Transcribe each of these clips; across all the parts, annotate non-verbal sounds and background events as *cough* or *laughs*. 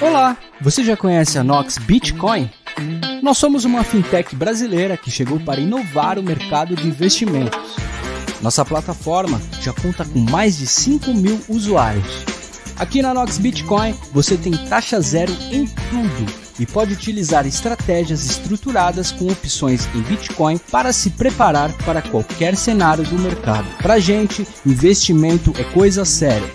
Olá, você já conhece a Nox Bitcoin? Nós somos uma fintech brasileira que chegou para inovar o mercado de investimentos. Nossa plataforma já conta com mais de 5 mil usuários. Aqui na Nox Bitcoin você tem taxa zero em tudo e pode utilizar estratégias estruturadas com opções em Bitcoin para se preparar para qualquer cenário do mercado. Para gente, investimento é coisa séria.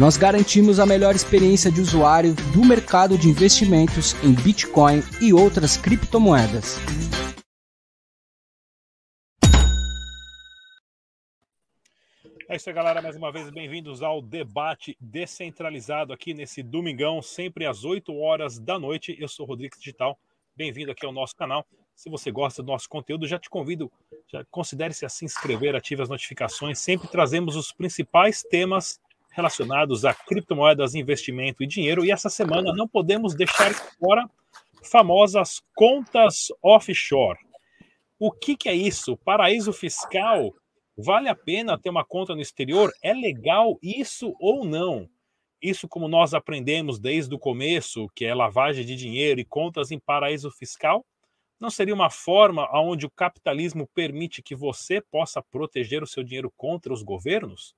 Nós garantimos a melhor experiência de usuário do mercado de investimentos em Bitcoin e outras criptomoedas. É isso aí, galera. Mais uma vez, bem-vindos ao debate descentralizado aqui nesse domingão, sempre às 8 horas da noite. Eu sou o Rodrigo Digital. Bem-vindo aqui ao nosso canal. Se você gosta do nosso conteúdo, já te convido, já considere-se a se inscrever, ative as notificações. Sempre trazemos os principais temas relacionados a criptomoedas, investimento e dinheiro. E essa semana não podemos deixar fora famosas contas offshore. O que, que é isso? Paraíso fiscal Vale a pena ter uma conta no exterior? É legal isso ou não? Isso, como nós aprendemos desde o começo, que é lavagem de dinheiro e contas em paraíso fiscal, não seria uma forma onde o capitalismo permite que você possa proteger o seu dinheiro contra os governos?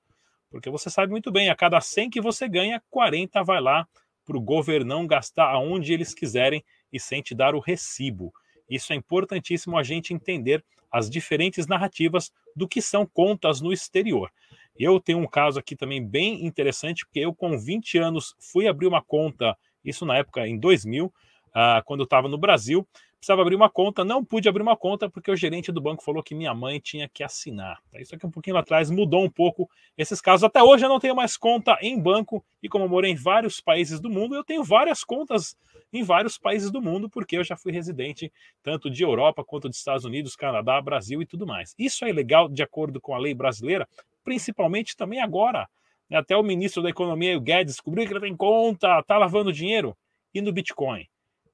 Porque você sabe muito bem, a cada 100 que você ganha, 40 vai lá para o governão gastar aonde eles quiserem e sem te dar o recibo. Isso é importantíssimo a gente entender as diferentes narrativas do que são contas no exterior. Eu tenho um caso aqui também bem interessante, porque eu, com 20 anos, fui abrir uma conta, isso na época em 2000, uh, ah, quando eu estava no Brasil, precisava abrir uma conta, não pude abrir uma conta porque o gerente do banco falou que minha mãe tinha que assinar. Isso aqui um pouquinho atrás mudou um pouco esses casos. Até hoje eu não tenho mais conta em banco e como eu morei em vários países do mundo, eu tenho várias contas em vários países do mundo porque eu já fui residente tanto de Europa quanto dos Estados Unidos, Canadá, Brasil e tudo mais. Isso é ilegal de acordo com a lei brasileira, principalmente também agora. Até o ministro da Economia, o Guedes, descobriu que ele tem conta, está lavando dinheiro. E no Bitcoin?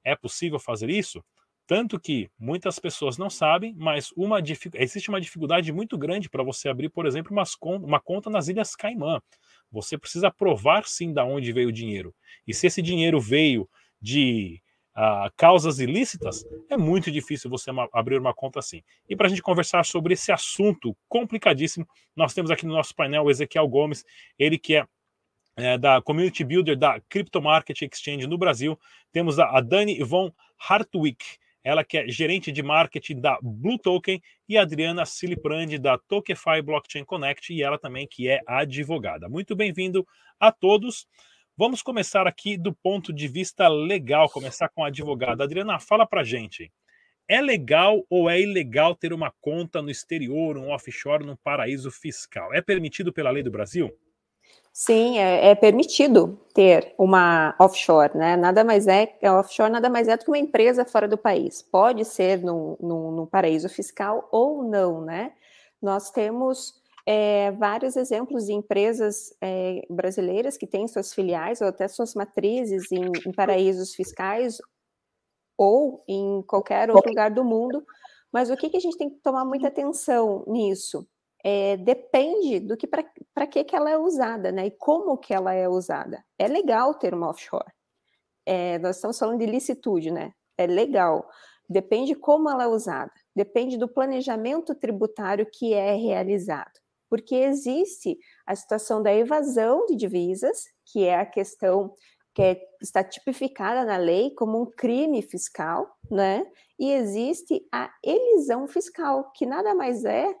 É possível fazer isso? Tanto que muitas pessoas não sabem, mas uma existe uma dificuldade muito grande para você abrir, por exemplo, uma conta nas Ilhas Caimã. Você precisa provar sim da onde veio o dinheiro. E se esse dinheiro veio de uh, causas ilícitas, é muito difícil você abrir uma conta assim. E para a gente conversar sobre esse assunto complicadíssimo, nós temos aqui no nosso painel o Ezequiel Gomes, ele que é é, da Community Builder da Crypto Market Exchange no Brasil. Temos a, a Dani Von Hartwig, ela que é gerente de marketing da Blue Token, e Adriana Siliprandi, da Tokenify Blockchain Connect, e ela também que é advogada. Muito bem-vindo a todos. Vamos começar aqui do ponto de vista legal, começar com a advogada. Adriana, fala pra gente. É legal ou é ilegal ter uma conta no exterior, um offshore, num paraíso fiscal? É permitido pela lei do Brasil? Sim, é, é, permitido ter uma offshore, né? Nada mais é, é offshore nada mais é do que uma empresa fora do país. Pode ser num, num, num paraíso fiscal ou não, né? Nós temos é, vários exemplos de empresas é, brasileiras que têm suas filiais ou até suas matrizes em, em paraísos fiscais ou em qualquer outro lugar do mundo. Mas o que, que a gente tem que tomar muita atenção nisso? É, depende do que para que, que ela é usada, né? E como que ela é usada. É legal ter uma offshore. É, nós estamos falando de licitude, né? É legal. Depende como ela é usada. Depende do planejamento tributário que é realizado. Porque existe a situação da evasão de divisas, que é a questão que é, está tipificada na lei como um crime fiscal, né? E existe a elisão fiscal, que nada mais é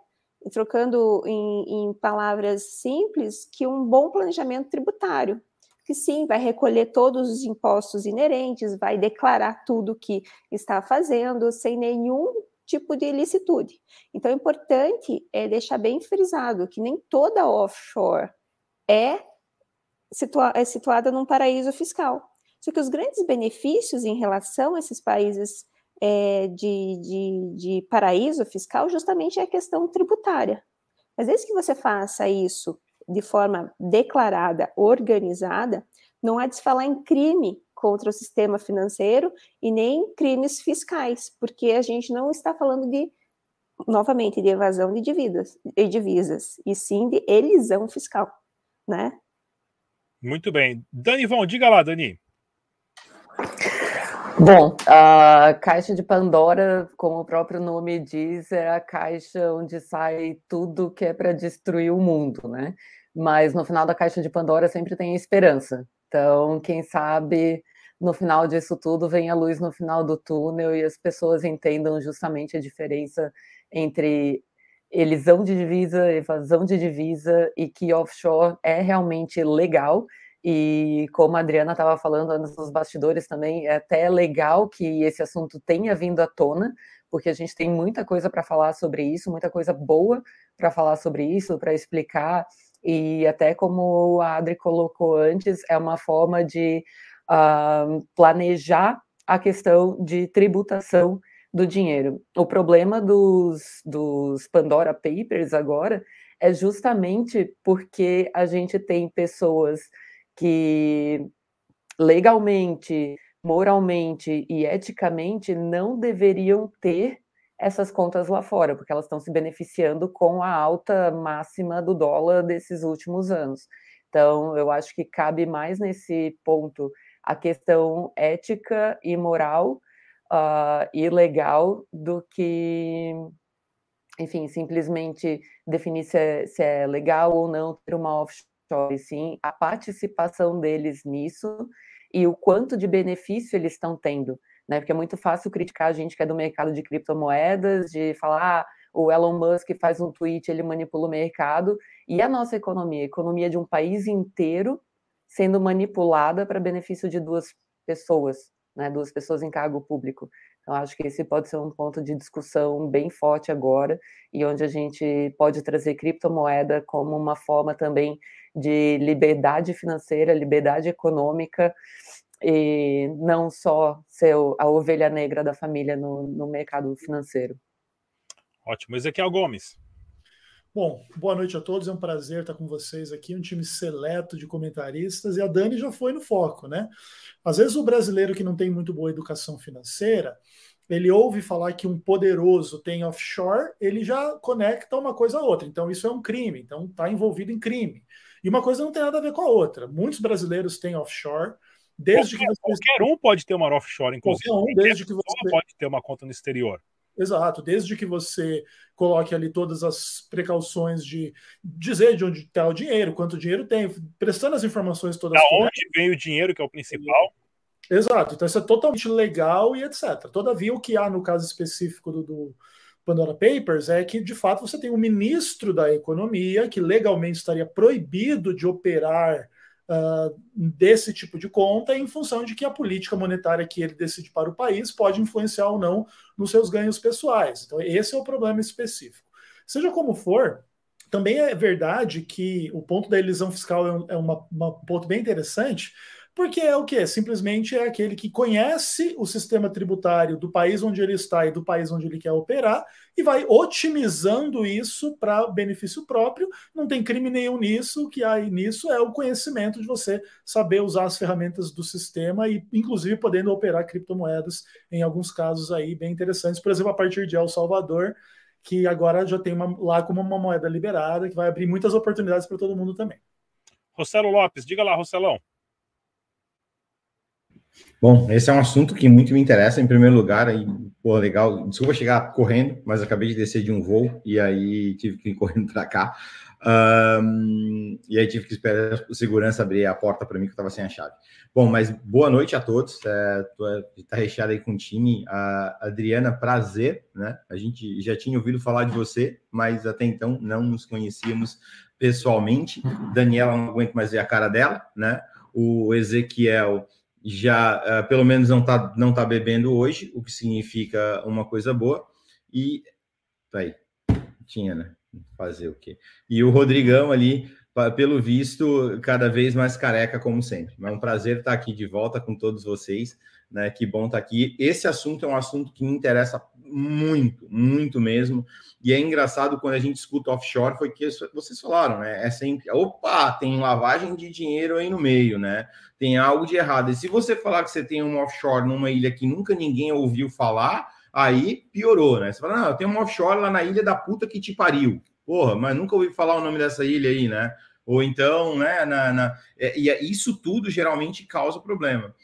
trocando em, em palavras simples, que um bom planejamento tributário, que sim, vai recolher todos os impostos inerentes, vai declarar tudo que está fazendo sem nenhum tipo de ilicitude. Então, é importante é deixar bem frisado que nem toda offshore é, situa é situada num paraíso fiscal. Só que os grandes benefícios em relação a esses países é, de, de, de paraíso fiscal justamente é a questão tributária. Mas desde que você faça isso de forma declarada, organizada, não há de se falar em crime contra o sistema financeiro e nem crimes fiscais, porque a gente não está falando de, novamente, de evasão de divisas, de divisas e sim de elisão fiscal, né? Muito bem. Dani Von, diga lá, Dani. Bom, a caixa de Pandora, como o próprio nome diz, é a caixa onde sai tudo que é para destruir o mundo, né? Mas no final da caixa de Pandora sempre tem esperança. Então, quem sabe no final disso tudo vem a luz no final do túnel e as pessoas entendam justamente a diferença entre elisão de divisa, evasão de divisa e que offshore é realmente legal e como a Adriana estava falando nos bastidores também, é até legal que esse assunto tenha vindo à tona, porque a gente tem muita coisa para falar sobre isso, muita coisa boa para falar sobre isso, para explicar, e até como a Adri colocou antes, é uma forma de uh, planejar a questão de tributação do dinheiro. O problema dos, dos Pandora Papers agora é justamente porque a gente tem pessoas que legalmente, moralmente e eticamente não deveriam ter essas contas lá fora, porque elas estão se beneficiando com a alta máxima do dólar desses últimos anos. Então, eu acho que cabe mais nesse ponto a questão ética e moral uh, e legal do que, enfim, simplesmente definir se é, se é legal ou não ter uma offshore e sim a participação deles nisso e o quanto de benefício eles estão tendo, né? Porque é muito fácil criticar a gente que é do mercado de criptomoedas, de falar, ah, o Elon Musk faz um tweet, ele manipula o mercado, e a nossa economia, a economia de um país inteiro sendo manipulada para benefício de duas pessoas, né? Duas pessoas em cargo público. Então, acho que esse pode ser um ponto de discussão bem forte agora, e onde a gente pode trazer criptomoeda como uma forma também de liberdade financeira, liberdade econômica, e não só ser a ovelha negra da família no, no mercado financeiro. Ótimo. Ezequiel Gomes. Bom, boa noite a todos. É um prazer estar com vocês aqui, um time seleto de comentaristas. E a Dani já foi no foco, né? Às vezes o brasileiro que não tem muito boa educação financeira, ele ouve falar que um poderoso tem offshore, ele já conecta uma coisa a outra. Então isso é um crime, então está envolvido em crime. E uma coisa não tem nada a ver com a outra. Muitos brasileiros têm offshore. Desde qualquer, que você... qualquer um pode ter uma offshore, inclusive. Qualquer um, desde que você pode ter uma conta no exterior. Exato, desde que você coloque ali todas as precauções de dizer de onde está o dinheiro, quanto dinheiro tem, prestando as informações todas. Da onde vem o dinheiro, que é o principal. Exato, então isso é totalmente legal e etc. Todavia, o que há no caso específico do, do Pandora Papers é que, de fato, você tem um ministro da economia que legalmente estaria proibido de operar uh, desse tipo de conta em função de que a política monetária que ele decide para o país pode influenciar ou não nos seus ganhos pessoais. Então, esse é o problema específico. Seja como for, também é verdade que o ponto da elisão fiscal é um, é uma, uma ponto bem interessante, porque é o que? Simplesmente é aquele que conhece o sistema tributário do país onde ele está e do país onde ele quer operar e vai otimizando isso para benefício próprio. Não tem crime nenhum nisso. Que há nisso é o conhecimento de você saber usar as ferramentas do sistema e, inclusive, podendo operar criptomoedas em alguns casos aí bem interessantes. Por exemplo, a partir de El Salvador, que agora já tem uma, lá como uma moeda liberada, que vai abrir muitas oportunidades para todo mundo também. Rossello Lopes, diga lá, Rosselão. Bom, esse é um assunto que muito me interessa. Em primeiro lugar, aí, pô, legal. Desculpa chegar correndo, mas acabei de descer de um voo e aí tive que ir *laughs* correndo para cá. Um, e aí tive que esperar o segurança abrir a porta para mim que eu estava sem a chave. Bom, mas boa noite a todos. É, tá recheado aí com o time. A Adriana, prazer, né? A gente já tinha ouvido falar de você, mas até então não nos conhecíamos pessoalmente. Daniela, não aguento mais ver a cara dela, né? O Ezequiel já uh, pelo menos não está não tá bebendo hoje, o que significa uma coisa boa. E tá aí, tinha, né? Fazer o quê? E o Rodrigão ali, pelo visto, cada vez mais careca, como sempre. É um prazer estar aqui de volta com todos vocês, né? Que bom estar aqui. Esse assunto é um assunto que me interessa muito, muito mesmo. E é engraçado quando a gente escuta offshore, foi que vocês falaram, né? É sempre, opa, tem lavagem de dinheiro aí no meio, né? Tem algo de errado. E se você falar que você tem um offshore numa ilha que nunca ninguém ouviu falar, aí piorou, né? Você fala, não, eu tenho um offshore lá na ilha da puta que te pariu. Porra, mas nunca ouvi falar o nome dessa ilha aí, né? Ou então, né? Na, na... É, e é, isso tudo geralmente causa problema.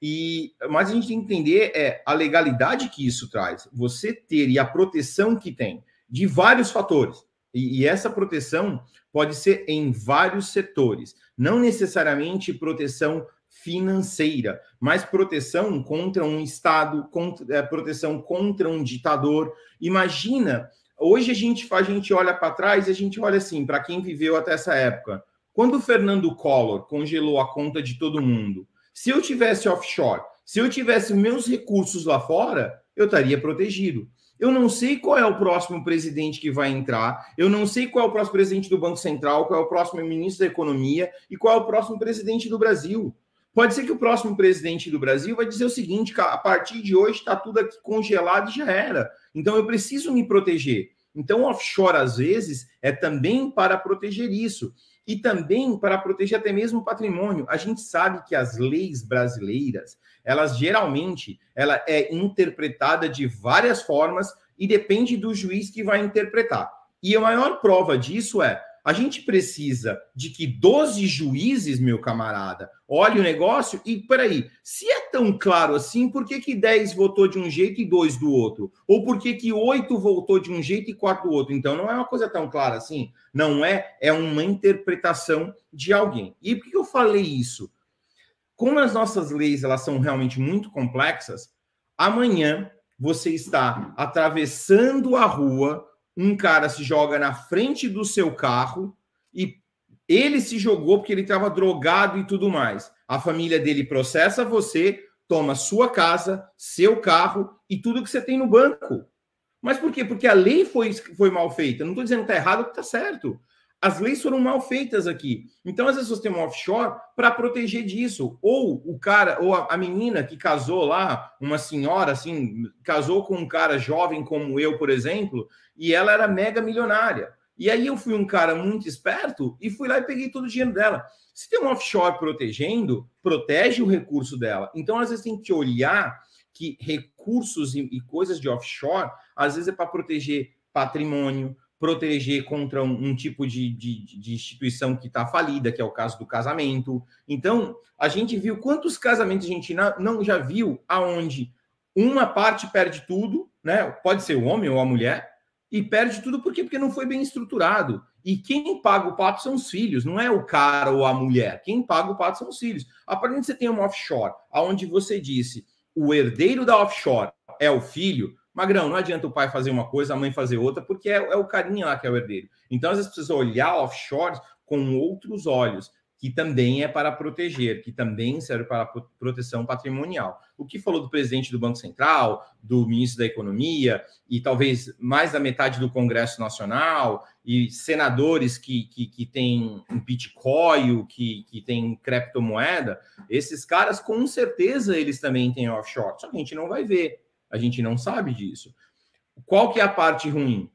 E, mas a gente tem que entender é, a legalidade que isso traz. Você ter e a proteção que tem de vários fatores. E, e essa proteção pode ser em vários setores. Não necessariamente proteção financeira, mas proteção contra um Estado, contra, é, proteção contra um ditador. Imagina, hoje a gente, a gente olha para trás e a gente olha assim, para quem viveu até essa época. Quando o Fernando Collor congelou a conta de todo mundo, se eu tivesse offshore, se eu tivesse meus recursos lá fora, eu estaria protegido. Eu não sei qual é o próximo presidente que vai entrar, eu não sei qual é o próximo presidente do Banco Central, qual é o próximo ministro da Economia e qual é o próximo presidente do Brasil. Pode ser que o próximo presidente do Brasil vai dizer o seguinte: a partir de hoje está tudo aqui congelado e já era. Então eu preciso me proteger. Então, offshore, às vezes, é também para proteger isso e também para proteger até mesmo o patrimônio. A gente sabe que as leis brasileiras, elas geralmente, ela é interpretada de várias formas e depende do juiz que vai interpretar. E a maior prova disso é a gente precisa de que 12 juízes, meu camarada, olhem o negócio e, peraí, se é tão claro assim, por que, que 10 votou de um jeito e 2 do outro? Ou por que, que 8 votou de um jeito e 4 do outro? Então, não é uma coisa tão clara assim. Não é, é uma interpretação de alguém. E por que eu falei isso? Como as nossas leis elas são realmente muito complexas, amanhã você está atravessando a rua um cara se joga na frente do seu carro e ele se jogou porque ele estava drogado e tudo mais. A família dele processa você, toma sua casa, seu carro e tudo que você tem no banco. Mas por quê? Porque a lei foi, foi mal feita. Não estou dizendo que está errado que está certo. As leis foram mal feitas aqui. Então, as pessoas têm um offshore para proteger disso. Ou o cara, ou a, a, menina que casou lá, uma senhora, assim, casou com um cara jovem como eu, por exemplo, e ela era mega milionária. E aí eu fui um cara muito esperto e fui lá e peguei todo o dinheiro dela. Se tem um offshore protegendo, protege o recurso dela. Então, às vezes, tem que olhar que recursos e, e coisas de offshore, às vezes é para proteger patrimônio, proteger contra um, um tipo de, de, de, instituição que está falida, que é o caso do casamento. Então, a gente viu quantos casamentos a gente não já viu aonde uma parte perde tudo, né? Pode ser o homem ou a mulher, e perde tudo por quê? Porque não foi bem estruturado. E quem paga o pato são os filhos, não é o cara ou a mulher. Quem paga o pato são os filhos. A partir de você tem uma offshore, aonde você disse o herdeiro da offshore é o filho, Magrão, não adianta o pai fazer uma coisa, a mãe fazer outra, porque é, é o carinha lá que é o herdeiro. Então, às vezes, precisa olhar offshore com outros olhos, que também é para proteger, que também serve para proteção patrimonial. O que falou do presidente do Banco Central, do ministro da Economia, e talvez mais da metade do Congresso Nacional, e senadores que, que, que têm um Bitcoin, que, que têm criptomoeda, esses caras, com certeza, eles também têm offshore, só que a gente não vai ver. A gente não sabe disso. Qual que é a parte ruim?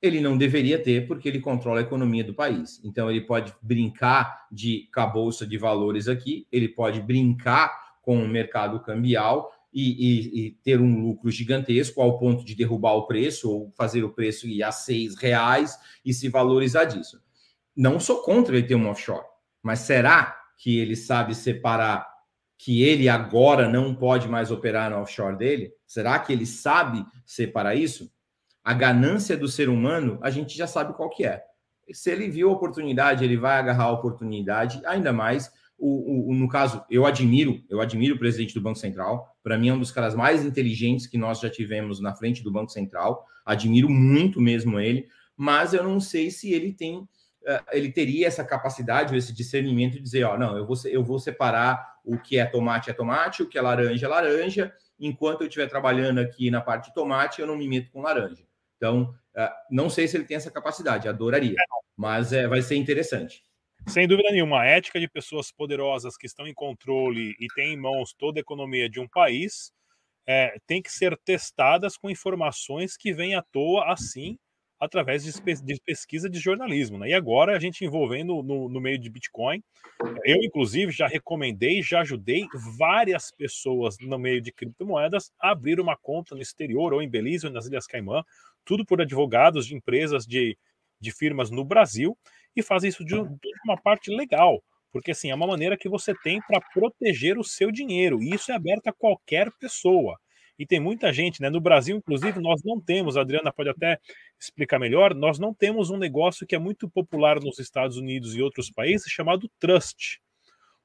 Ele não deveria ter, porque ele controla a economia do país. Então, ele pode brincar de com a bolsa de valores aqui, ele pode brincar com o mercado cambial e, e, e, ter um lucro gigantesco ao ponto de derrubar o preço ou fazer o preço ir a seis reais e se valorizar disso. Não sou contra ele ter um offshore, mas será que ele sabe separar que ele agora não pode mais operar no offshore dele? Será que ele sabe separar isso? A ganância do ser humano, a gente já sabe qual que é. Se ele viu a oportunidade, ele vai agarrar a oportunidade, ainda mais o, o, no caso, eu admiro, eu admiro o presidente do Banco Central. Para mim, é um dos caras mais inteligentes que nós já tivemos na frente do Banco Central. Admiro muito mesmo ele, mas eu não sei se ele tem, ele teria essa capacidade, esse discernimento de dizer, ó, não, eu vou, eu vou separar o que é tomate é tomate, o que é laranja é laranja, enquanto eu estiver trabalhando aqui na parte de tomate, eu não me meto com laranja. Então, uh, não sei se ele tem essa capacidade, adoraria, mas é, vai ser interessante. Sem dúvida nenhuma, a ética de pessoas poderosas que estão em controle e têm em mãos toda a economia de um país é, tem que ser testadas com informações que vêm à toa assim através de, pesquisa de jornalismo. Né? E agora a gente envolvendo no, no, meio de Bitcoin. Eu, inclusive, já recomendei, já ajudei várias pessoas no meio de criptomoedas a abrir uma conta no exterior, ou em Belize, ou nas Ilhas Caimã, tudo por advogados de empresas de, de firmas no Brasil, e fazem isso de, de uma parte legal. Porque assim, é uma maneira que você tem para proteger o seu dinheiro. E isso é aberto a qualquer pessoa. E tem muita gente, né? No Brasil, inclusive, nós não temos, a Adriana pode até explicar melhor, nós não temos um negócio que é muito popular nos Estados Unidos e outros países chamado trust.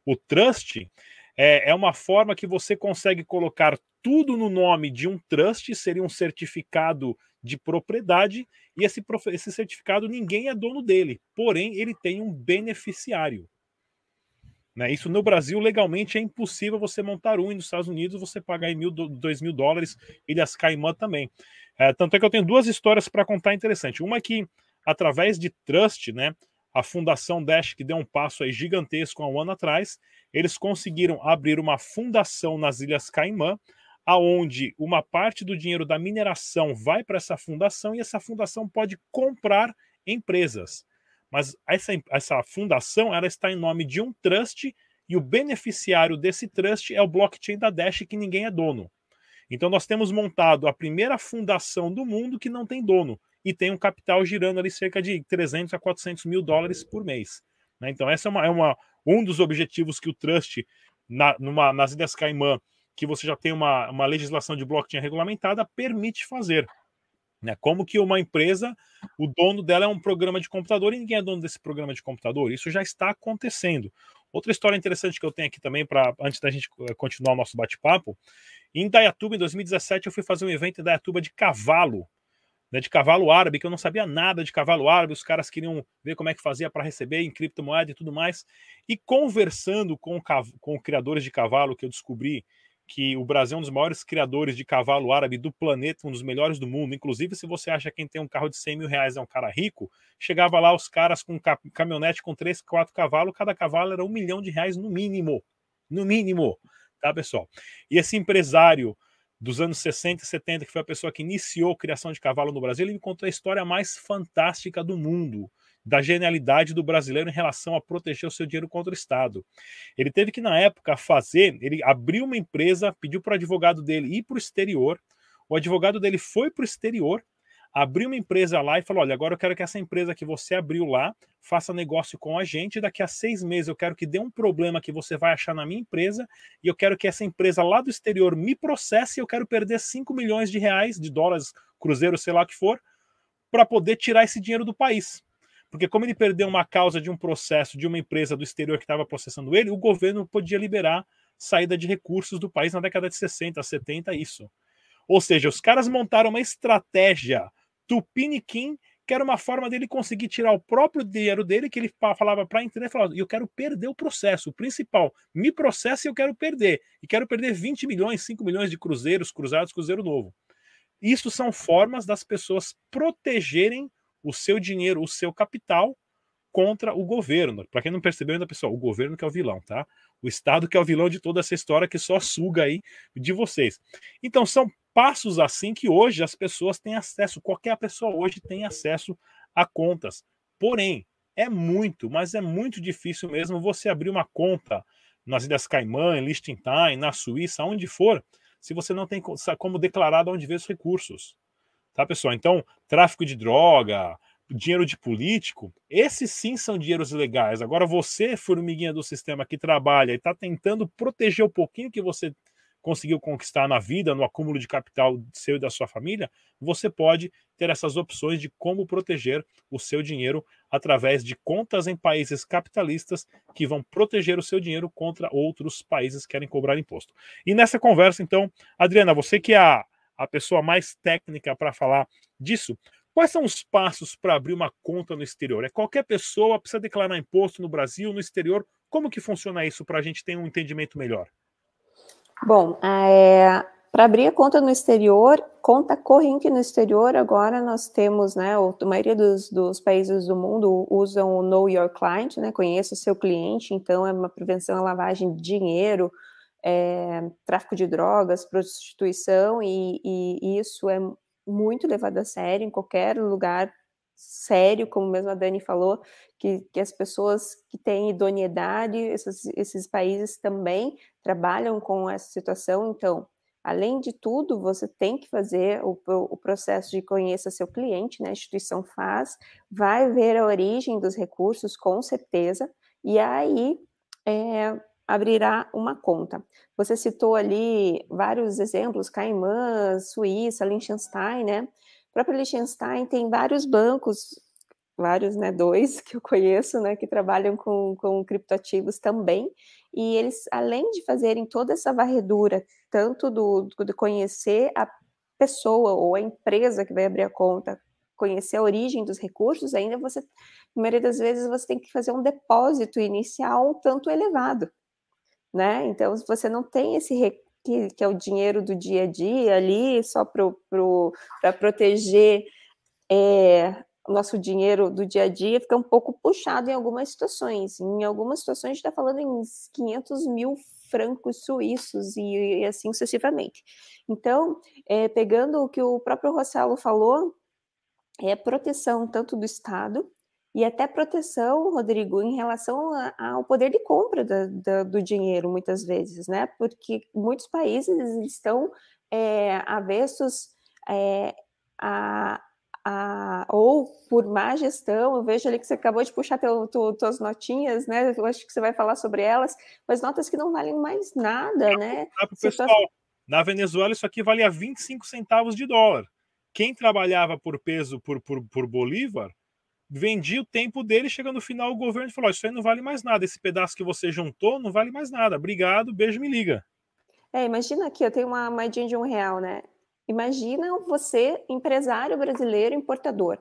O trust é, é uma forma que você consegue colocar tudo no nome de um trust, seria um certificado de propriedade, e esse, esse certificado ninguém é dono dele, porém ele tem um beneficiário. Né? Isso no Brasil, legalmente, é impossível você montar um, e nos Estados Unidos você pagar em mil, dois mil dólares, Ilhas Caimã também. É, tanto é que eu tenho duas histórias para contar interessante. Uma é que, através de trust, né, a Fundação Dash, que deu um passo aí gigantesco há um ano atrás, eles conseguiram abrir uma fundação nas Ilhas Caimã, aonde uma parte do dinheiro da mineração vai para essa fundação e essa fundação pode comprar empresas. Mas essa, essa fundação ela está em nome de um trust e o beneficiário desse trust é o blockchain da Dash, que ninguém é dono. Então nós temos montado a primeira fundação do mundo que não tem dono e tem um capital girando ali cerca de 300 a 400 mil dólares por mês. Né? Então essa é, uma, é uma, um dos objetivos que o Trust, na, numa, nas Ilhas Caimã, que você já tem uma, uma legislação de blockchain regulamentada, permite fazer. Né? Como que uma empresa, o dono dela é um programa de computador e ninguém é dono desse programa de computador. Isso já está acontecendo. Outra história interessante que eu tenho aqui também, para antes da gente eh, continuar o nosso bate-papo, em Dayatuba, em 2017, eu fui fazer um evento em Dayatuba de cavalo, né, de cavalo árabe, que eu não sabia nada de cavalo árabe, os caras queriam ver como é que fazia para receber em criptomoeda e tudo mais. E conversando com, com criadores de cavalo, que eu descobri que o Brasil é um dos maiores criadores de cavalo árabe do planeta, um dos melhores do mundo. Inclusive, se você acha que quem tem um carro de 100 mil reais é um cara rico, chegava lá os caras com caminhonete com 3, 4 cavalos, cada cavalo era um milhão de reais no mínimo. No mínimo, tá, pessoal? E esse empresário dos anos 60 e 70, que foi a pessoa que iniciou a criação de cavalo no Brasil, ele me contou a história mais fantástica do mundo da genialidade do brasileiro em relação a proteger o seu dinheiro contra o Estado. Ele teve que, na época, fazer, ele abriu uma empresa, pediu para o advogado dele ir para o exterior, o advogado dele foi para o exterior, abriu uma empresa lá e falou: Olha, agora eu quero que essa empresa que você abriu lá faça negócio com a gente. Daqui a seis meses eu quero que dê um problema que você vai achar na minha empresa e eu quero que essa empresa lá do exterior me processe e eu quero perder 5 milhões de reais, de dólares, cruzeiro, sei lá o que for, para poder tirar esse dinheiro do país. Porque como ele perdeu uma causa de um processo de uma empresa do exterior que estava processando ele, o governo podia liberar saída de recursos do país na década de 60, 70, isso. Ou seja, os caras montaram uma estratégia tupiniquim, que era uma forma dele conseguir tirar o próprio dinheiro dele, que ele falava para a internet, falava, eu quero perder o processo, o principal, me processa e eu quero perder. E quero perder 20 milhões, 5 milhões de cruzeiros, cruzados, cruzeiro novo. Isso são formas das pessoas protegerem o seu dinheiro, o seu capital contra o governo. Para quem não percebeu ainda, pessoal, o governo que é o vilão, tá? O Estado que é o vilão de toda essa história que só suga aí de vocês. Então, são passos assim que hoje as pessoas têm acesso, qualquer pessoa hoje tem acesso a contas. Porém, é muito, mas é muito difícil mesmo você abrir uma conta nas Ilhas Caimã, em Liechtenstein, na Suíça, onde for, se você não tem como declarar de onde vê os recursos. Tá, pessoal? Então, tráfico de droga, dinheiro de político, esses sim são dinheiros ilegais. Agora, você, formiguinha do sistema que trabalha e está tentando proteger o pouquinho que você conseguiu conquistar na vida, no acúmulo de capital seu e da sua família, você pode ter essas opções de como proteger o seu dinheiro através de contas em países capitalistas que vão proteger o seu dinheiro contra outros países que querem cobrar imposto. E nessa conversa, então, Adriana, você que é a a pessoa mais técnica para falar disso. Quais são os passos para abrir uma conta no exterior? É qualquer pessoa precisa declarar imposto no Brasil, no exterior? Como que funciona isso para a gente ter um entendimento melhor? Bom, é, para abrir a conta no exterior, conta corrente no exterior, agora nós temos, né, a maioria dos, dos países do mundo usam o Know Your Client, né, conheça o seu cliente, então é uma prevenção à lavagem de dinheiro, é, tráfico de drogas, prostituição, e, e, isso é muito levado a sério em qualquer lugar sério, como mesmo a Dani falou, que, que as pessoas que têm idoneidade, esses, esses países também trabalham com essa situação, então, além de tudo, você tem que fazer o, o processo de conheça seu cliente, né? a instituição faz, vai ver a origem dos recursos, com certeza, e aí é, abrirá uma conta. Você citou ali vários exemplos, Caimã, Suíça, Liechtenstein, né? O próprio Liechtenstein tem vários bancos, vários, né, dois *laughs* que eu conheço, né, que trabalham com, com criptoativos também, e eles, além de fazerem toda essa varredura, tanto do, do conhecer a pessoa ou a empresa que vai abrir a conta, conhecer a origem dos recursos, ainda você, na maioria das vezes, você tem que fazer um depósito inicial tanto elevado, né? Então, você não tem esse que, que é o dinheiro do dia a dia ali, só para pro, proteger é, nosso dinheiro do dia a dia, fica um pouco puxado em algumas situações. Em algumas situações, a gente está falando em 500 mil francos suíços e, e assim sucessivamente. Então, é, pegando o que o próprio Rossello falou, é proteção tanto do Estado e até proteção, Rodrigo, em relação ao poder de compra da, da, do dinheiro, muitas vezes, né? Porque muitos países estão é, avessos é, a, a, ou por má gestão, eu vejo ali que você acabou de puxar teu, tu, tuas notinhas, né? Eu acho que você vai falar sobre elas, mas notas que não valem mais nada, né? Pessoal, na Venezuela isso aqui valia 25 centavos de dólar. Quem trabalhava por peso por, por, por Bolívar vendia o tempo dele, chega no final o governo falou: Isso aí não vale mais nada, esse pedaço que você juntou não vale mais nada. Obrigado, beijo, me liga. É, imagina aqui, eu tenho uma moedinha de um real, né? Imagina você, empresário brasileiro, importador.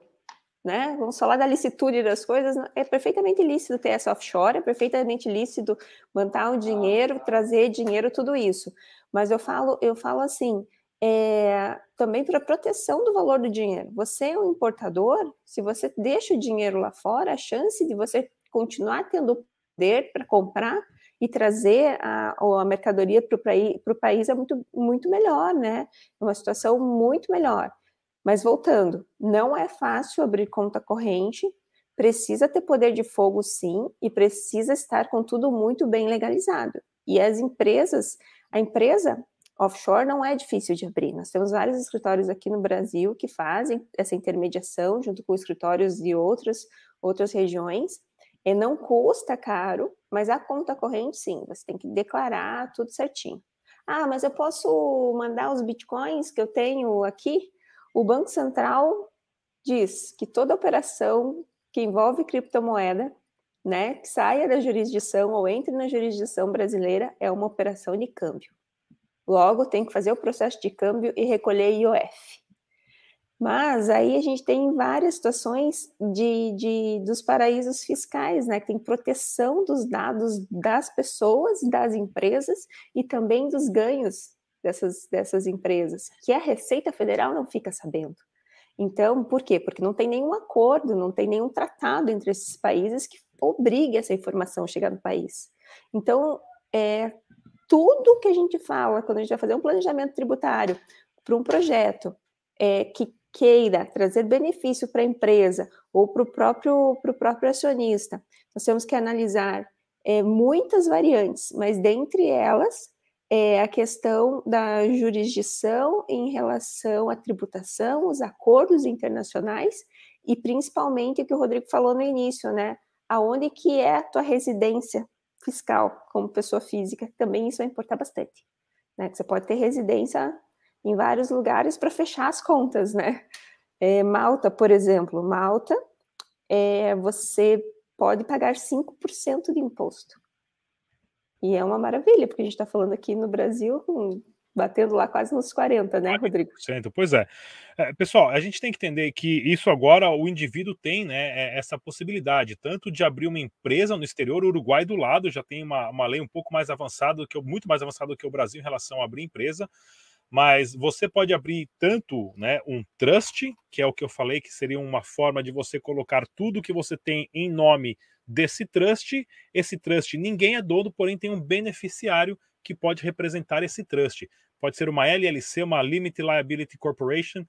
Né? Vamos falar da licitude das coisas. É perfeitamente lícito ter essa offshore, é perfeitamente lícito mandar o dinheiro, trazer dinheiro, tudo isso. Mas eu falo, eu falo assim, é, também para proteção do valor do dinheiro. Você é um importador, se você deixa o dinheiro lá fora, a chance de você continuar tendo poder para comprar e trazer a, a mercadoria para o país, é muito, muito melhor, né? É uma situação muito melhor. Mas voltando, não é fácil abrir conta corrente, precisa ter poder de fogo sim, e precisa estar com tudo muito bem legalizado. E as empresas, a empresa offshore não é difícil de abrir. Nós temos vários escritórios aqui no Brasil que fazem essa intermediação junto com escritórios de outras, outras regiões. E não custa caro, mas a conta corrente, sim, você tem que declarar tudo certinho. Ah, mas eu posso mandar os bitcoins que eu tenho aqui? O Banco Central diz que toda operação que envolve criptomoeda, né, que saia da jurisdição ou entre na jurisdição brasileira, é uma operação de câmbio. Logo, tem que fazer o processo de câmbio e recolher IOF. Mas aí a gente tem várias situações de, de, dos paraísos fiscais, né? Que tem proteção dos dados das pessoas, das empresas e também dos ganhos dessas, dessas empresas, que a Receita Federal não fica sabendo. Então, por quê? Porque não tem nenhum acordo, não tem nenhum tratado entre esses países que obrigue essa informação a chegar no país. Então, é, tudo que a gente fala quando a gente vai fazer um planejamento tributário para um projeto é, que queira trazer benefício para a empresa ou para o próprio, próprio acionista, nós temos que analisar é, muitas variantes, mas dentre elas é a questão da jurisdição em relação à tributação, os acordos internacionais e principalmente o que o Rodrigo falou no início, né? Aonde que é a tua residência fiscal como pessoa física, também isso vai importar bastante. Né? Você pode ter residência em vários lugares para fechar as contas, né? É, Malta, por exemplo, Malta, é, você pode pagar 5% de imposto. E é uma maravilha, porque a gente está falando aqui no Brasil com batendo lá quase nos 40, né, Rodrigo? Pois é. é. Pessoal, a gente tem que entender que isso agora o indivíduo tem, né, é, essa possibilidade, tanto de abrir uma empresa no exterior, o Uruguai do lado já tem uma, uma lei um pouco mais avançada, que, muito mais avançada do que o Brasil em relação a abrir empresa, mas você pode abrir tanto né, um trust, que é o que eu falei, que seria uma forma de você colocar tudo que você tem em nome desse trust. Esse trust ninguém é dono, porém tem um beneficiário que pode representar esse trust pode ser uma LLC, uma Limited Liability Corporation,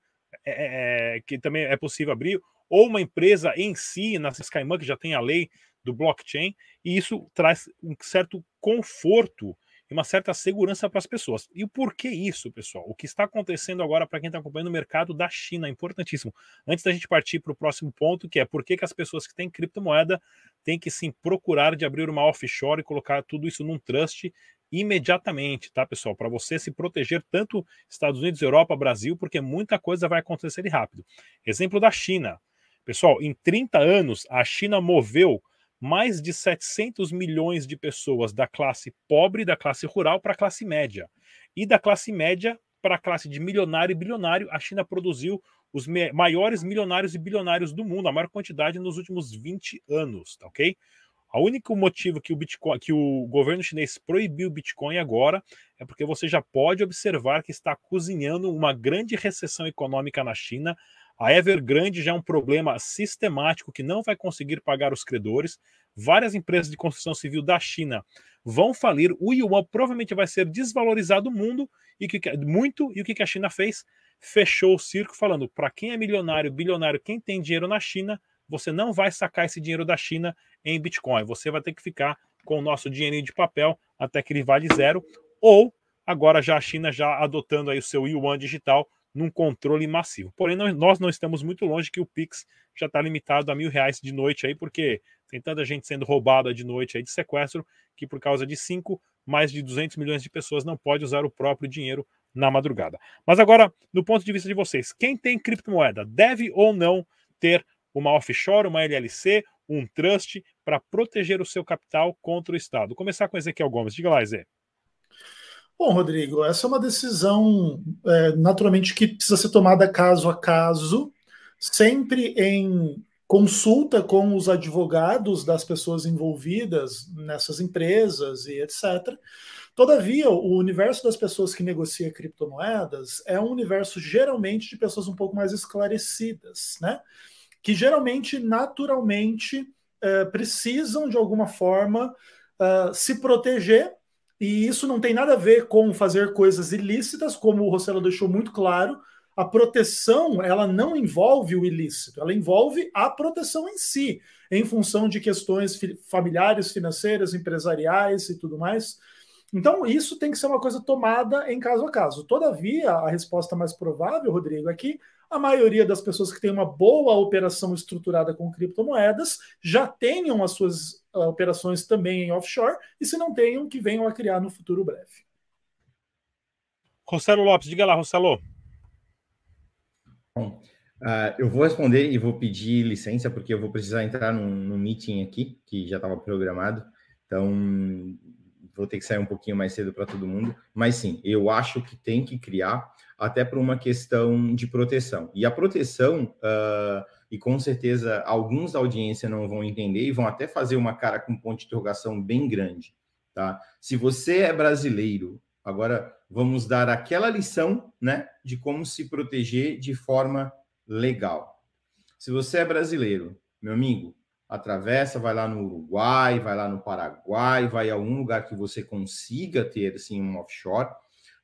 é, é, é, que também é possível abrir, ou uma empresa em si, na Skyman, que já tem a lei do blockchain, e isso traz um certo conforto e uma certa segurança para as pessoas. E o porquê isso, pessoal? O que está acontecendo agora para quem está acompanhando o mercado da China, é importantíssimo. Antes da gente partir para o próximo ponto, que é por que, que as pessoas que têm criptomoeda têm que sim procurar de abrir uma offshore e colocar tudo isso num trust imediatamente, tá, pessoal? Para você se proteger tanto Estados Unidos, Europa, Brasil, porque muita coisa vai acontecer rápido. Exemplo da China. Pessoal, em 30 anos, a China moveu mais de 700 milhões de pessoas da classe pobre, da classe rural, para a classe média. E da classe média para a classe de milionário e bilionário, a China produziu os maiores milionários e bilionários do mundo, a maior quantidade nos últimos 20 anos, tá ok? O único motivo que o Bitcoin, que o governo chinês proibiu o Bitcoin agora é porque você já pode observar que está cozinhando uma grande recessão econômica na China. A Evergrande já é um problema sistemático que não vai conseguir pagar os credores. Várias empresas de construção civil da China vão falir. O yuan provavelmente vai ser desvalorizado mundo e que, muito. E o que a China fez? Fechou o circo falando para quem é milionário, bilionário, quem tem dinheiro na China, você não vai sacar esse dinheiro da China em Bitcoin. Você vai ter que ficar com o nosso dinheirinho de papel até que ele vale zero. Ou agora já a China já adotando aí o seu yuan digital num controle massivo. Porém, nós não estamos muito longe que o Pix já está limitado a mil reais de noite aí, porque tem tanta gente sendo roubada de noite aí de sequestro que por causa de cinco, mais de 200 milhões de pessoas não pode usar o próprio dinheiro na madrugada. Mas agora, no ponto de vista de vocês, quem tem criptomoeda deve ou não ter uma offshore, uma LLC, um trust para proteger o seu capital contra o Estado? Vou começar com Ezequiel Gomes. Diga lá, Zé. Bom, Rodrigo, essa é uma decisão é, naturalmente que precisa ser tomada caso a caso, sempre em consulta com os advogados das pessoas envolvidas nessas empresas e etc. Todavia, o universo das pessoas que negocia criptomoedas é um universo geralmente de pessoas um pouco mais esclarecidas, né? Que geralmente, naturalmente, é, precisam de alguma forma uh, se proteger e isso não tem nada a ver com fazer coisas ilícitas, como o Rossello deixou muito claro. A proteção, ela não envolve o ilícito, ela envolve a proteção em si, em função de questões familiares, financeiras, empresariais e tudo mais. Então, isso tem que ser uma coisa tomada em caso a caso. Todavia, a resposta mais provável, Rodrigo, é que a maioria das pessoas que tem uma boa operação estruturada com criptomoedas já tenham as suas uh, operações também em offshore, e se não tenham, que venham a criar no futuro breve. Rossello Lopes, diga lá, Rossello. Bom, uh, eu vou responder e vou pedir licença, porque eu vou precisar entrar num, num meeting aqui, que já estava programado, então vou ter que sair um pouquinho mais cedo para todo mundo, mas sim, eu acho que tem que criar até por uma questão de proteção. E a proteção, uh, e com certeza alguns da audiência não vão entender e vão até fazer uma cara com ponto de interrogação bem grande. Tá? Se você é brasileiro, agora vamos dar aquela lição né, de como se proteger de forma legal. Se você é brasileiro, meu amigo, atravessa, vai lá no Uruguai, vai lá no Paraguai, vai a algum lugar que você consiga ter assim um offshore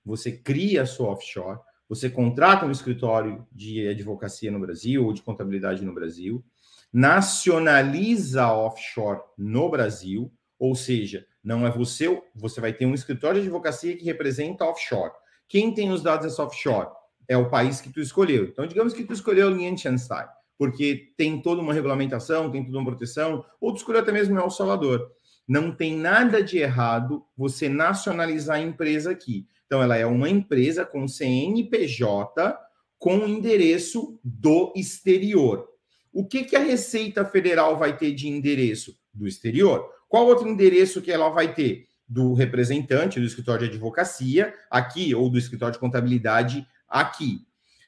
você cria a sua offshore, você contrata um escritório de advocacia no Brasil ou de contabilidade no Brasil, nacionaliza a offshore no Brasil, ou seja, não é você, você vai ter um escritório de advocacia que representa offshore. Quem tem os dados dessa offshore? É o país que tu escolheu. Então, digamos que tu escolheu Liechtenstein, porque tem toda uma regulamentação, tem toda uma proteção, ou tu escolheu até mesmo El Salvador. Não tem nada de errado você nacionalizar a empresa aqui. Então, ela é uma empresa com CNPJ com endereço do exterior. O que, que a Receita Federal vai ter de endereço? Do exterior. Qual outro endereço que ela vai ter? Do representante do escritório de advocacia, aqui, ou do escritório de contabilidade, aqui.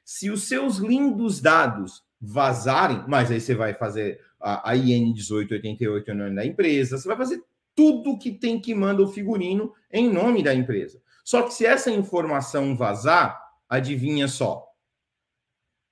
Se os seus lindos dados vazarem, mas aí você vai fazer a, a IN 1888 em nome da empresa, você vai fazer tudo que tem que manda o figurino em nome da empresa. Só que se essa informação vazar, adivinha só,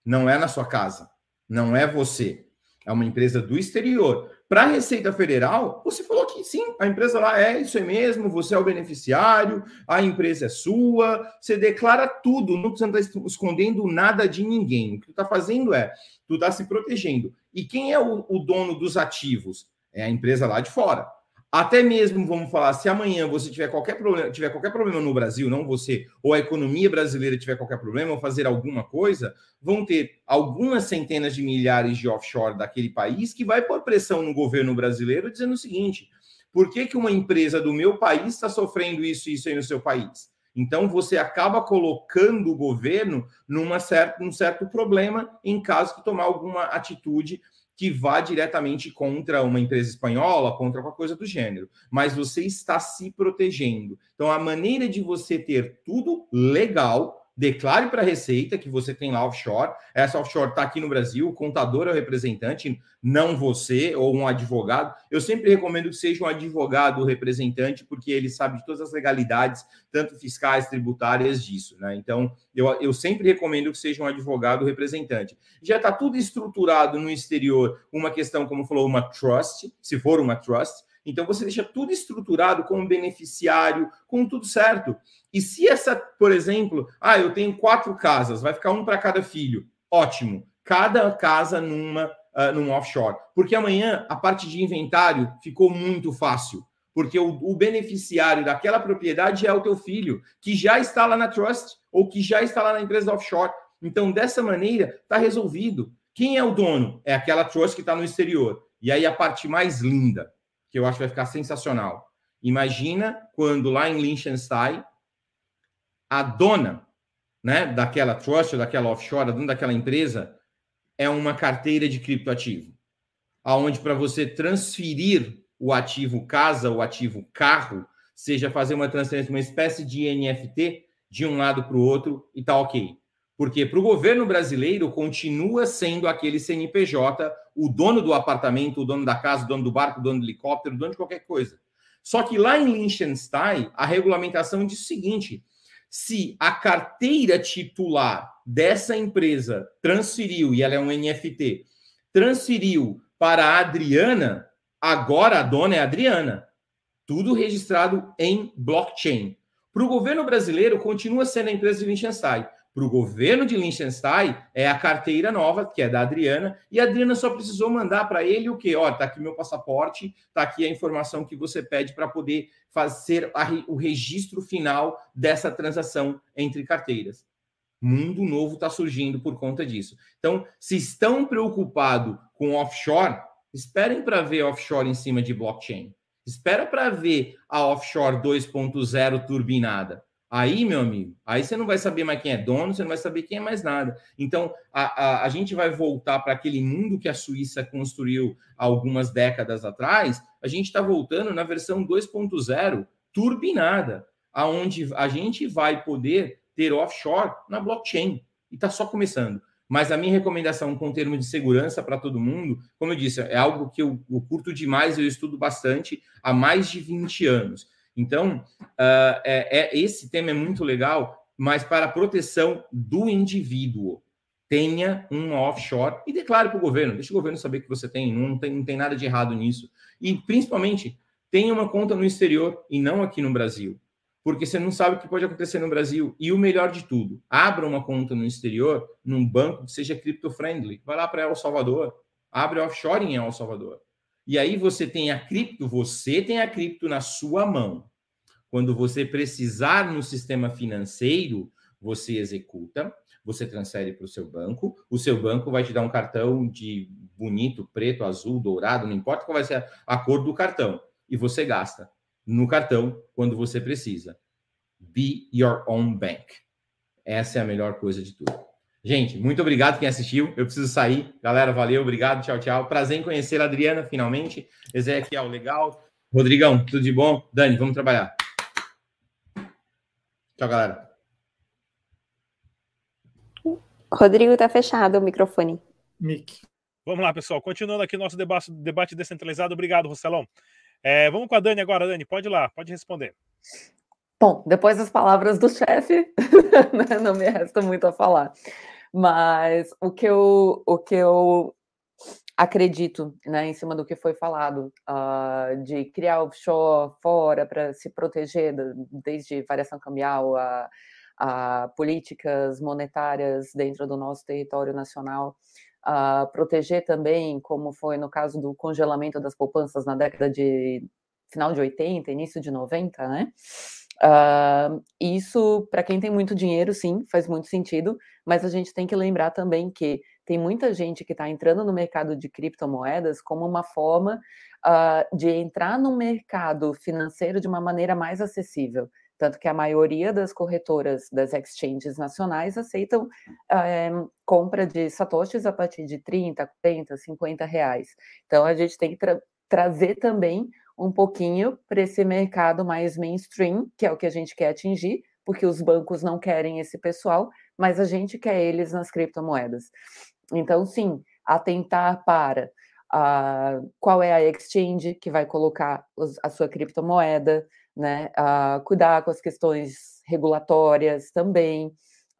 não é na sua casa, não é você, é uma empresa do exterior. Para a Receita Federal, você falou que sim, a empresa lá é isso aí mesmo, você é o beneficiário, a empresa é sua, você declara tudo, não precisa estar escondendo nada de ninguém. O que tu está fazendo é, tu está se protegendo. E quem é o, o dono dos ativos? É a empresa lá de fora. até mesmo, vamos falar, se amanhã você tiver qualquer problema, tiver qualquer problema no Brasil, não você, ou a economia brasileira tiver qualquer problema, ou fazer alguma coisa, vão ter algumas centenas de milhares de offshore daquele país que vai pôr pressão no governo brasileiro dizendo o seguinte: por que, que uma empresa do meu país está sofrendo isso e isso aí no seu país? Então você acaba colocando o governo numa certa, num certo problema em caso de tomar alguma atitude que vá diretamente contra uma empresa espanhola, contra qualquer coisa do gênero, mas você está se protegendo. Então, a maneira de você ter tudo legal declare para a Receita que você tem lá offshore. Essa offshore está aqui no Brasil, o contador é o representante, não você ou um advogado. Eu sempre recomendo que seja um advogado representante, porque ele sabe de todas as legalidades, tanto fiscais, tributárias disso. Né? Então, eu, eu sempre recomendo que seja um advogado representante. Já está tudo estruturado no exterior, uma questão, como falou, uma trust, se for uma trust. Então, você deixa tudo estruturado com o beneficiário, com tudo certo. E se essa, por exemplo, ah, eu tenho quatro casas, vai ficar um para cada filho. Ótimo. Cada casa numa uh, num offshore. Porque amanhã a parte de inventário ficou muito fácil. Porque o, o, beneficiário daquela propriedade é o teu filho, que já está lá na trust ou que já está lá na empresa offshore. Então, dessa maneira, está resolvido. Quem é o dono? É aquela trust que está no exterior. E aí a parte mais linda, que eu acho que vai ficar sensacional. Imagina quando lá em Liechtenstein a dona né, daquela trust, daquela offshore, a dona daquela empresa, é uma carteira de criptoativo. Aonde para você transferir o ativo casa, o ativo carro, seja fazer uma transferência, uma espécie de NFT de um lado para o outro e tá ok. Porque para o governo brasileiro continua sendo aquele CNPJ, o dono do apartamento, o dono da casa, o dono do barco, o dono do helicóptero, o dono de qualquer coisa. Só que lá em Liechtenstein, a regulamentação diz o seguinte: se a carteira titular dessa empresa transferiu, e ela é um NFT, transferiu para a Adriana, agora a dona é a Adriana. Tudo registrado em blockchain. Para o governo brasileiro, continua sendo a empresa de Liechtenstein para o governo de Liechtenstein é a carteira nova, que é da Adriana, e a Adriana só precisou mandar para ele o quê? Ó, tá aqui meu passaporte, tá aqui a informação que você pede para poder fazer a, o registro final dessa transação entre carteiras. Mundo novo está surgindo por conta disso. Então, se estão preocupados com offshore, esperem para ver offshore em cima de blockchain. Espera para ver a offshore 2.0 turbinada Aí, meu amigo, aí você não vai saber mais quem é dono, você não vai saber quem é mais nada. Então, a, a, a gente vai voltar para aquele mundo que a Suíça construiu algumas décadas atrás. A gente está voltando na versão 2.0 turbinada, aonde a gente vai poder ter offshore na blockchain. E está só começando. Mas a minha recomendação com termo de segurança para todo mundo, como eu disse, é algo que eu, eu curto demais, eu estudo bastante há mais de 20 anos. Então, uh, é, é, esse tema é muito legal, mas para a proteção do indivíduo. Tenha um offshore e declare para o governo. Deixa o governo saber que você tem não, tem, não tem nada de errado nisso. E, principalmente, tenha uma conta no exterior e não aqui no Brasil. Porque você não sabe o que pode acontecer no Brasil. E o melhor de tudo, abra uma conta no exterior, num banco que seja cripto-friendly. Vai lá para El Salvador, abre offshore em El Salvador. E aí você tem a cripto, você tem a cripto na sua mão. Quando você precisar no sistema financeiro, você executa, você transfere para o seu banco, o seu banco vai te dar um cartão de bonito, preto, azul, dourado, não importa qual vai ser a cor do cartão, e você gasta no cartão quando você precisa. Be your own bank. Essa é a melhor coisa de tudo. Gente, muito obrigado quem assistiu. Eu preciso sair. Galera, valeu, obrigado, tchau, tchau. Prazer em conhecer a Adriana, finalmente. Ezequiel, legal. Rodrigão, tudo de bom? Dani, vamos trabalhar. Tchau, galera. Rodrigo tá fechado o microfone. Mic. Vamos lá, pessoal. Continuando aqui nosso debate, debate descentralizado. Obrigado, Rocelão. É, vamos com a Dani agora, Dani. Pode ir lá, pode responder. Bom, depois das palavras do chefe, *laughs* né, não me resta muito a falar. Mas o que eu, o que eu acredito, né, em cima do que foi falado, uh, de criar offshore fora para se proteger, desde variação cambial a, a, políticas monetárias dentro do nosso território nacional, uh, proteger também, como foi no caso do congelamento das poupanças na década de final de 80, início de 90, né? Uh, isso, para quem tem muito dinheiro, sim, faz muito sentido, mas a gente tem que lembrar também que tem muita gente que está entrando no mercado de criptomoedas como uma forma uh, de entrar no mercado financeiro de uma maneira mais acessível. Tanto que a maioria das corretoras das exchanges nacionais aceitam uh, compra de satoshis a partir de 30, 40, 50 reais. Então a gente tem que tra trazer também um pouquinho para esse mercado mais mainstream, que é o que a gente quer atingir, porque os bancos não querem esse pessoal, mas a gente quer eles nas criptomoedas. Então, sim, atentar para uh, qual é a exchange que vai colocar os, a sua criptomoeda, né? Uh, cuidar com as questões regulatórias também,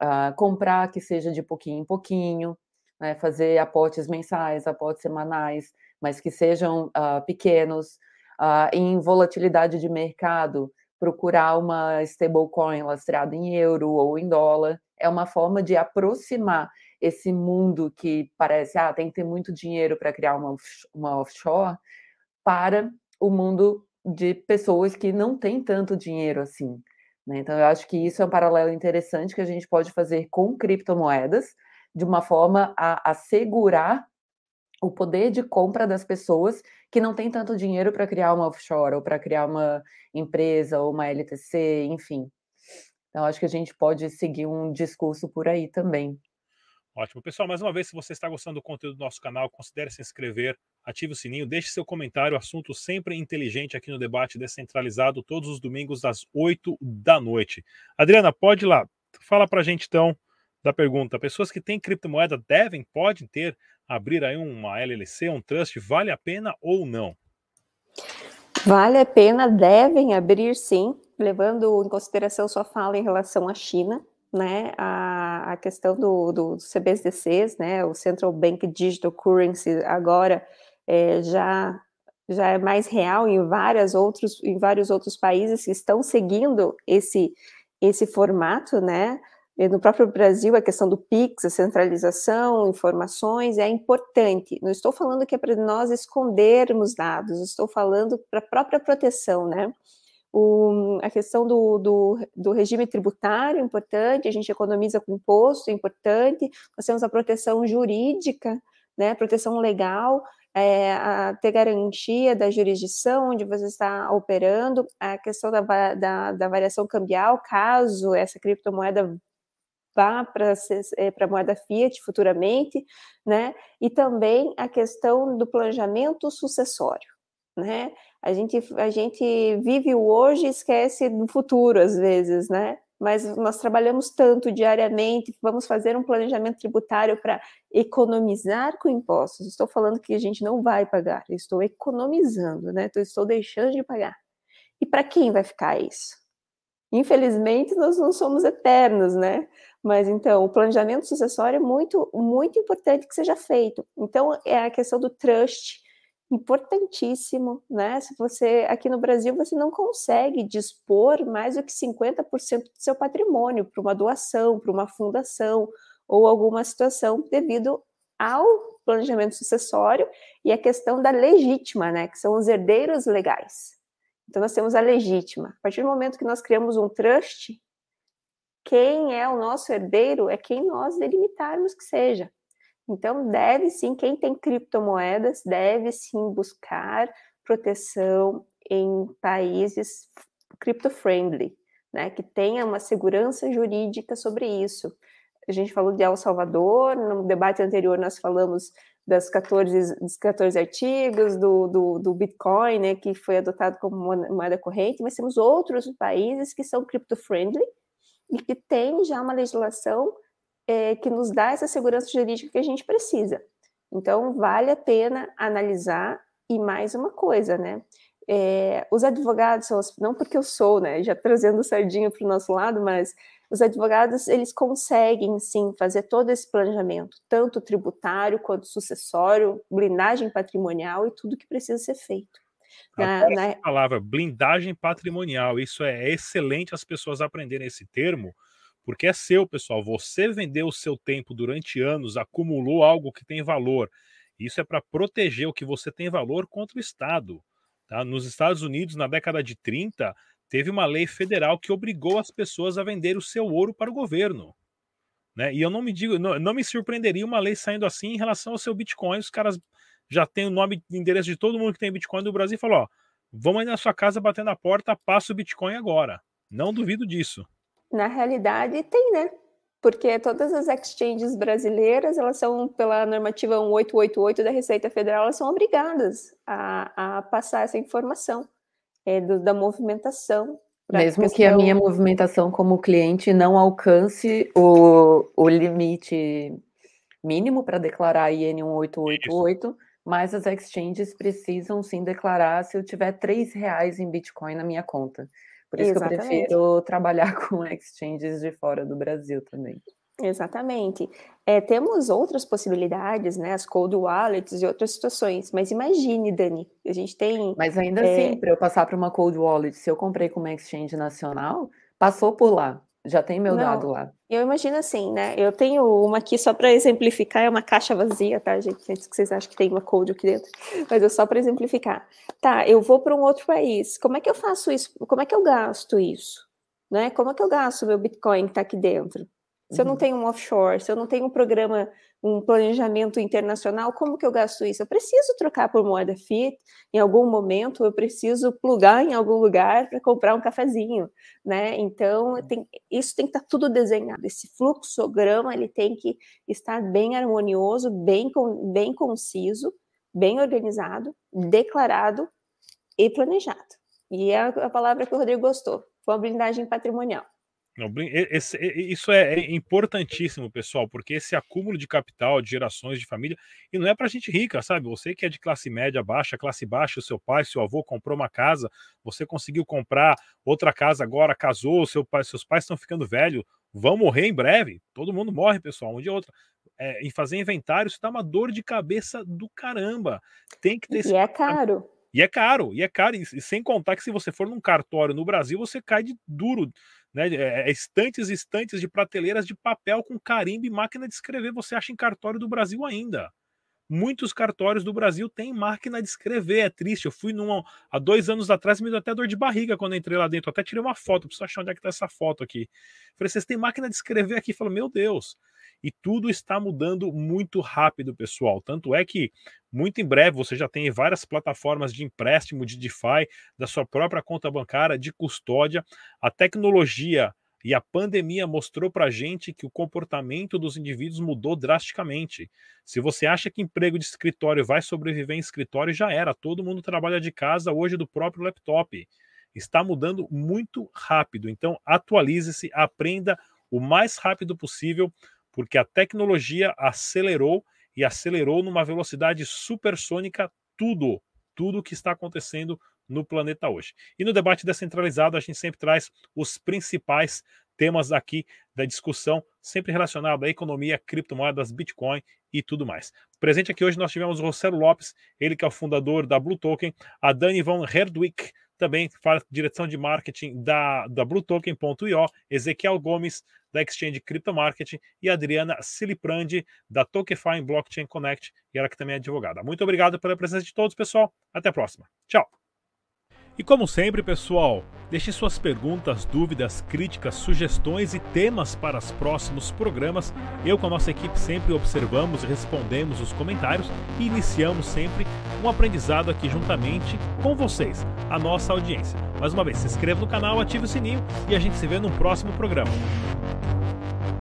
uh, comprar que seja de pouquinho em pouquinho, né? fazer aportes mensais, aportes semanais, mas que sejam pequenos, em volatilidade de mercado, procurar uma stablecoin lastreada em euro ou em dólar, é uma forma de aproximar esse mundo que parece, ah, tem que ter muito dinheiro para criar uma, uma offshore, para o mundo de pessoas que não têm tanto dinheiro assim. Né? Então, eu acho que isso é um paralelo interessante que a gente pode fazer com criptomoedas, de uma forma a assegurar o poder de compra das pessoas que não têm tanto dinheiro para criar uma offshore ou para criar uma empresa ou uma LTC, enfim. Então, acho que a gente pode seguir um discurso por aí também. Ótimo. Pessoal, mais uma vez, se você está gostando do conteúdo do nosso canal, considere se inscrever, ative o sininho, deixe seu comentário, assunto sempre inteligente aqui no debate descentralizado, todos os domingos às 8 da noite. Adriana, pode ir lá. Fala para a gente então da pergunta. Pessoas que têm criptomoeda devem, podem ter abrir aí uma LLC, um trust, vale a pena ou não? Vale a pena, devem abrir sim, levando em consideração sua fala em relação à China, né, a, a questão do, do, CBDCs, né, o Central Bank Digital Currency agora é, já já é mais real em várias outros em vários outros países que estão seguindo esse esse formato, né, no próprio Brasil, a questão do PIX, a centralização, informações, é importante. Não estou falando que é para nós escondermos dados, estou falando para a própria proteção, né? O, a questão do, do, do, regime tributário é importante, a gente economiza com imposto, é importante, nós temos a proteção jurídica, né, proteção legal, é, a ter garantia da jurisdição onde você está operando, a questão da, da, da variação cambial, caso essa criptomoeda vá para é, a moeda fiat futuramente, né? E também a questão do planejamento sucessório, né? A gente, a gente vive o hoje e esquece do futuro às vezes, né? Mas nós trabalhamos tanto diariamente, vamos fazer um planejamento tributário para economizar com impostos. Estou falando que a gente não vai pagar, estou economizando, né? Então, estou deixando de pagar. E para quem vai ficar isso? Infelizmente, nós não somos eternos, né? Mas então, o planejamento sucessório é muito, muito importante que seja feito. Então, é a questão do trust, importantíssimo, né? Se você, aqui no Brasil, você não consegue dispor mais do que 50% do seu patrimônio para uma doação, para uma fundação ou alguma situação devido ao planejamento sucessório e a questão da legítima, né? Que são os herdeiros legais. Então, nós temos a legítima. A partir do momento que nós criamos um trust, quem é o nosso herdeiro é quem nós delimitarmos que seja. Então, deve sim, quem tem criptomoedas, deve sim buscar proteção em países crypto-friendly, né, que tenha uma segurança jurídica sobre isso. A gente falou de El Salvador, no debate anterior nós falamos das 14, dos 14 artigos, do, do, do Bitcoin, né, que foi adotado como moeda corrente, mas temos outros países que são crypto-friendly, e que tem já uma legislação é, que nos dá essa segurança jurídica que a gente precisa. Então, vale a pena analisar. E mais uma coisa, né? É, os advogados não porque eu sou, né, já trazendo sardinha para o nosso lado, mas os advogados, eles conseguem, sim, fazer todo esse planejamento, tanto tributário quanto sucessório, blindagem patrimonial e tudo que precisa ser feito. Na, na... palavra blindagem patrimonial, isso é excelente as pessoas aprenderem esse termo, porque é seu, pessoal. Você vendeu o seu tempo durante anos, acumulou algo que tem valor. Isso é para proteger o que você tem valor contra o Estado. Tá? Nos Estados Unidos, na década de 30, teve uma lei federal que obrigou as pessoas a vender o seu ouro para o governo. Né? E eu não me digo, não, não, me surpreenderia uma lei saindo assim em relação ao seu Bitcoin. Os caras já têm o nome e endereço de todo mundo que tem Bitcoin do Brasil e falou: ó, vamos aí na sua casa bater na porta, passa o Bitcoin agora. Não duvido disso. Na realidade, tem, né? Porque todas as exchanges brasileiras, elas são, pela normativa 1888 da Receita Federal, elas são obrigadas a, a passar essa informação é, do, da movimentação mesmo que a minha movimentação como cliente não alcance o, o limite mínimo para declarar IN 1888, Isso. Mas as exchanges precisam sim declarar se eu tiver três reais em Bitcoin na minha conta. Por isso Exatamente. que eu prefiro *laughs* trabalhar com exchanges de fora do Brasil também. Exatamente. É, temos outras possibilidades, né? As cold wallets e outras situações. Mas imagine, Dani, a gente tem. Mas ainda é... assim, para eu passar para uma cold wallet, se eu comprei com uma exchange nacional, passou por lá. Já tem meu Não, dado lá. Eu imagino assim, né? Eu tenho uma aqui só para exemplificar, é uma caixa vazia, tá, gente? Antes que vocês acham que tem uma code aqui dentro, mas é só para exemplificar. Tá, eu vou para um outro país. Como é que eu faço isso? Como é que eu gasto isso? Né? Como é que eu gasto meu Bitcoin que está aqui dentro? Se eu não uhum. tenho um offshore, se eu não tenho um programa, um planejamento internacional, como que eu gasto isso? Eu preciso trocar por moeda fiat em algum momento, eu preciso plugar em algum lugar para comprar um cafezinho, né? Então, tem, isso tem que estar tá tudo desenhado. Esse fluxograma, ele tem que estar bem harmonioso, bem, bem conciso, bem organizado, declarado e planejado. E é a palavra que o Rodrigo gostou, foi uma blindagem patrimonial. Esse, isso é, é importantíssimo, pessoal, porque esse acúmulo de capital, de gerações de família, e não é para gente rica, sabe? Você que é de classe média baixa, classe baixa, o seu pai, seu avô comprou uma casa, você conseguiu comprar outra casa agora, casou, seu pai, seus pais estão ficando velhos, vão morrer em breve. Todo mundo morre, pessoal, um dia ou outro. É, em fazer inventário, isso dá uma dor de cabeça do caramba. Tem que ter. E é caro. E é caro, e é caro. E sem contar que se você for num cartório no Brasil, você cai de duro né? É, é, estantes estantes de prateleiras de papel com carimbo e máquina de escrever. Você acha em cartório do Brasil ainda. Muitos cartórios do Brasil têm máquina de escrever. É triste. Eu fui num, há dois anos atrás, me deu até dor de barriga quando entrei lá dentro. Eu até tirei uma foto, preciso achar onde é que tá essa foto aqui. Falei, vocês têm máquina de escrever aqui? Falei, meu Deus. E tudo está mudando muito rápido, pessoal. Tanto é que muito em breve você já tem várias plataformas de empréstimo, de DeFi, da sua própria conta bancária, de custódia. A tecnologia e a pandemia mostrou para a gente que o comportamento dos indivíduos mudou drasticamente. Se você acha que emprego de escritório vai sobreviver em escritório, já era. Todo mundo trabalha de casa hoje do próprio laptop. Está mudando muito rápido. Então, atualize-se, aprenda o mais rápido possível porque a tecnologia acelerou e acelerou numa velocidade supersônica tudo, tudo que está acontecendo no planeta hoje. E no debate descentralizado, a gente sempre traz os principais temas aqui da discussão, sempre relacionado à economia, criptomoedas, Bitcoin e tudo mais. Presente aqui hoje nós tivemos o Rossello Lopes, ele que é o fundador da Blue Token, a Dani von Herdwick, também faz direção de marketing da, da BlueToken.io, Ezequiel Gomes, da Exchange Crypto Marketing, e Adriana Siliprandi, da Tokenify Blockchain Connect, e ela que também é advogada. Muito obrigado pela presença de todos, pessoal. Até a próxima. Tchau! E como sempre, pessoal, deixe suas perguntas, dúvidas, críticas, sugestões e temas para os próximos programas. Eu com a nossa equipe sempre observamos e respondemos os comentários e iniciamos sempre um aprendizado aqui juntamente com vocês, a nossa audiência. Mais uma vez, se inscreva no canal, ative o sininho e a gente se vê no próximo programa.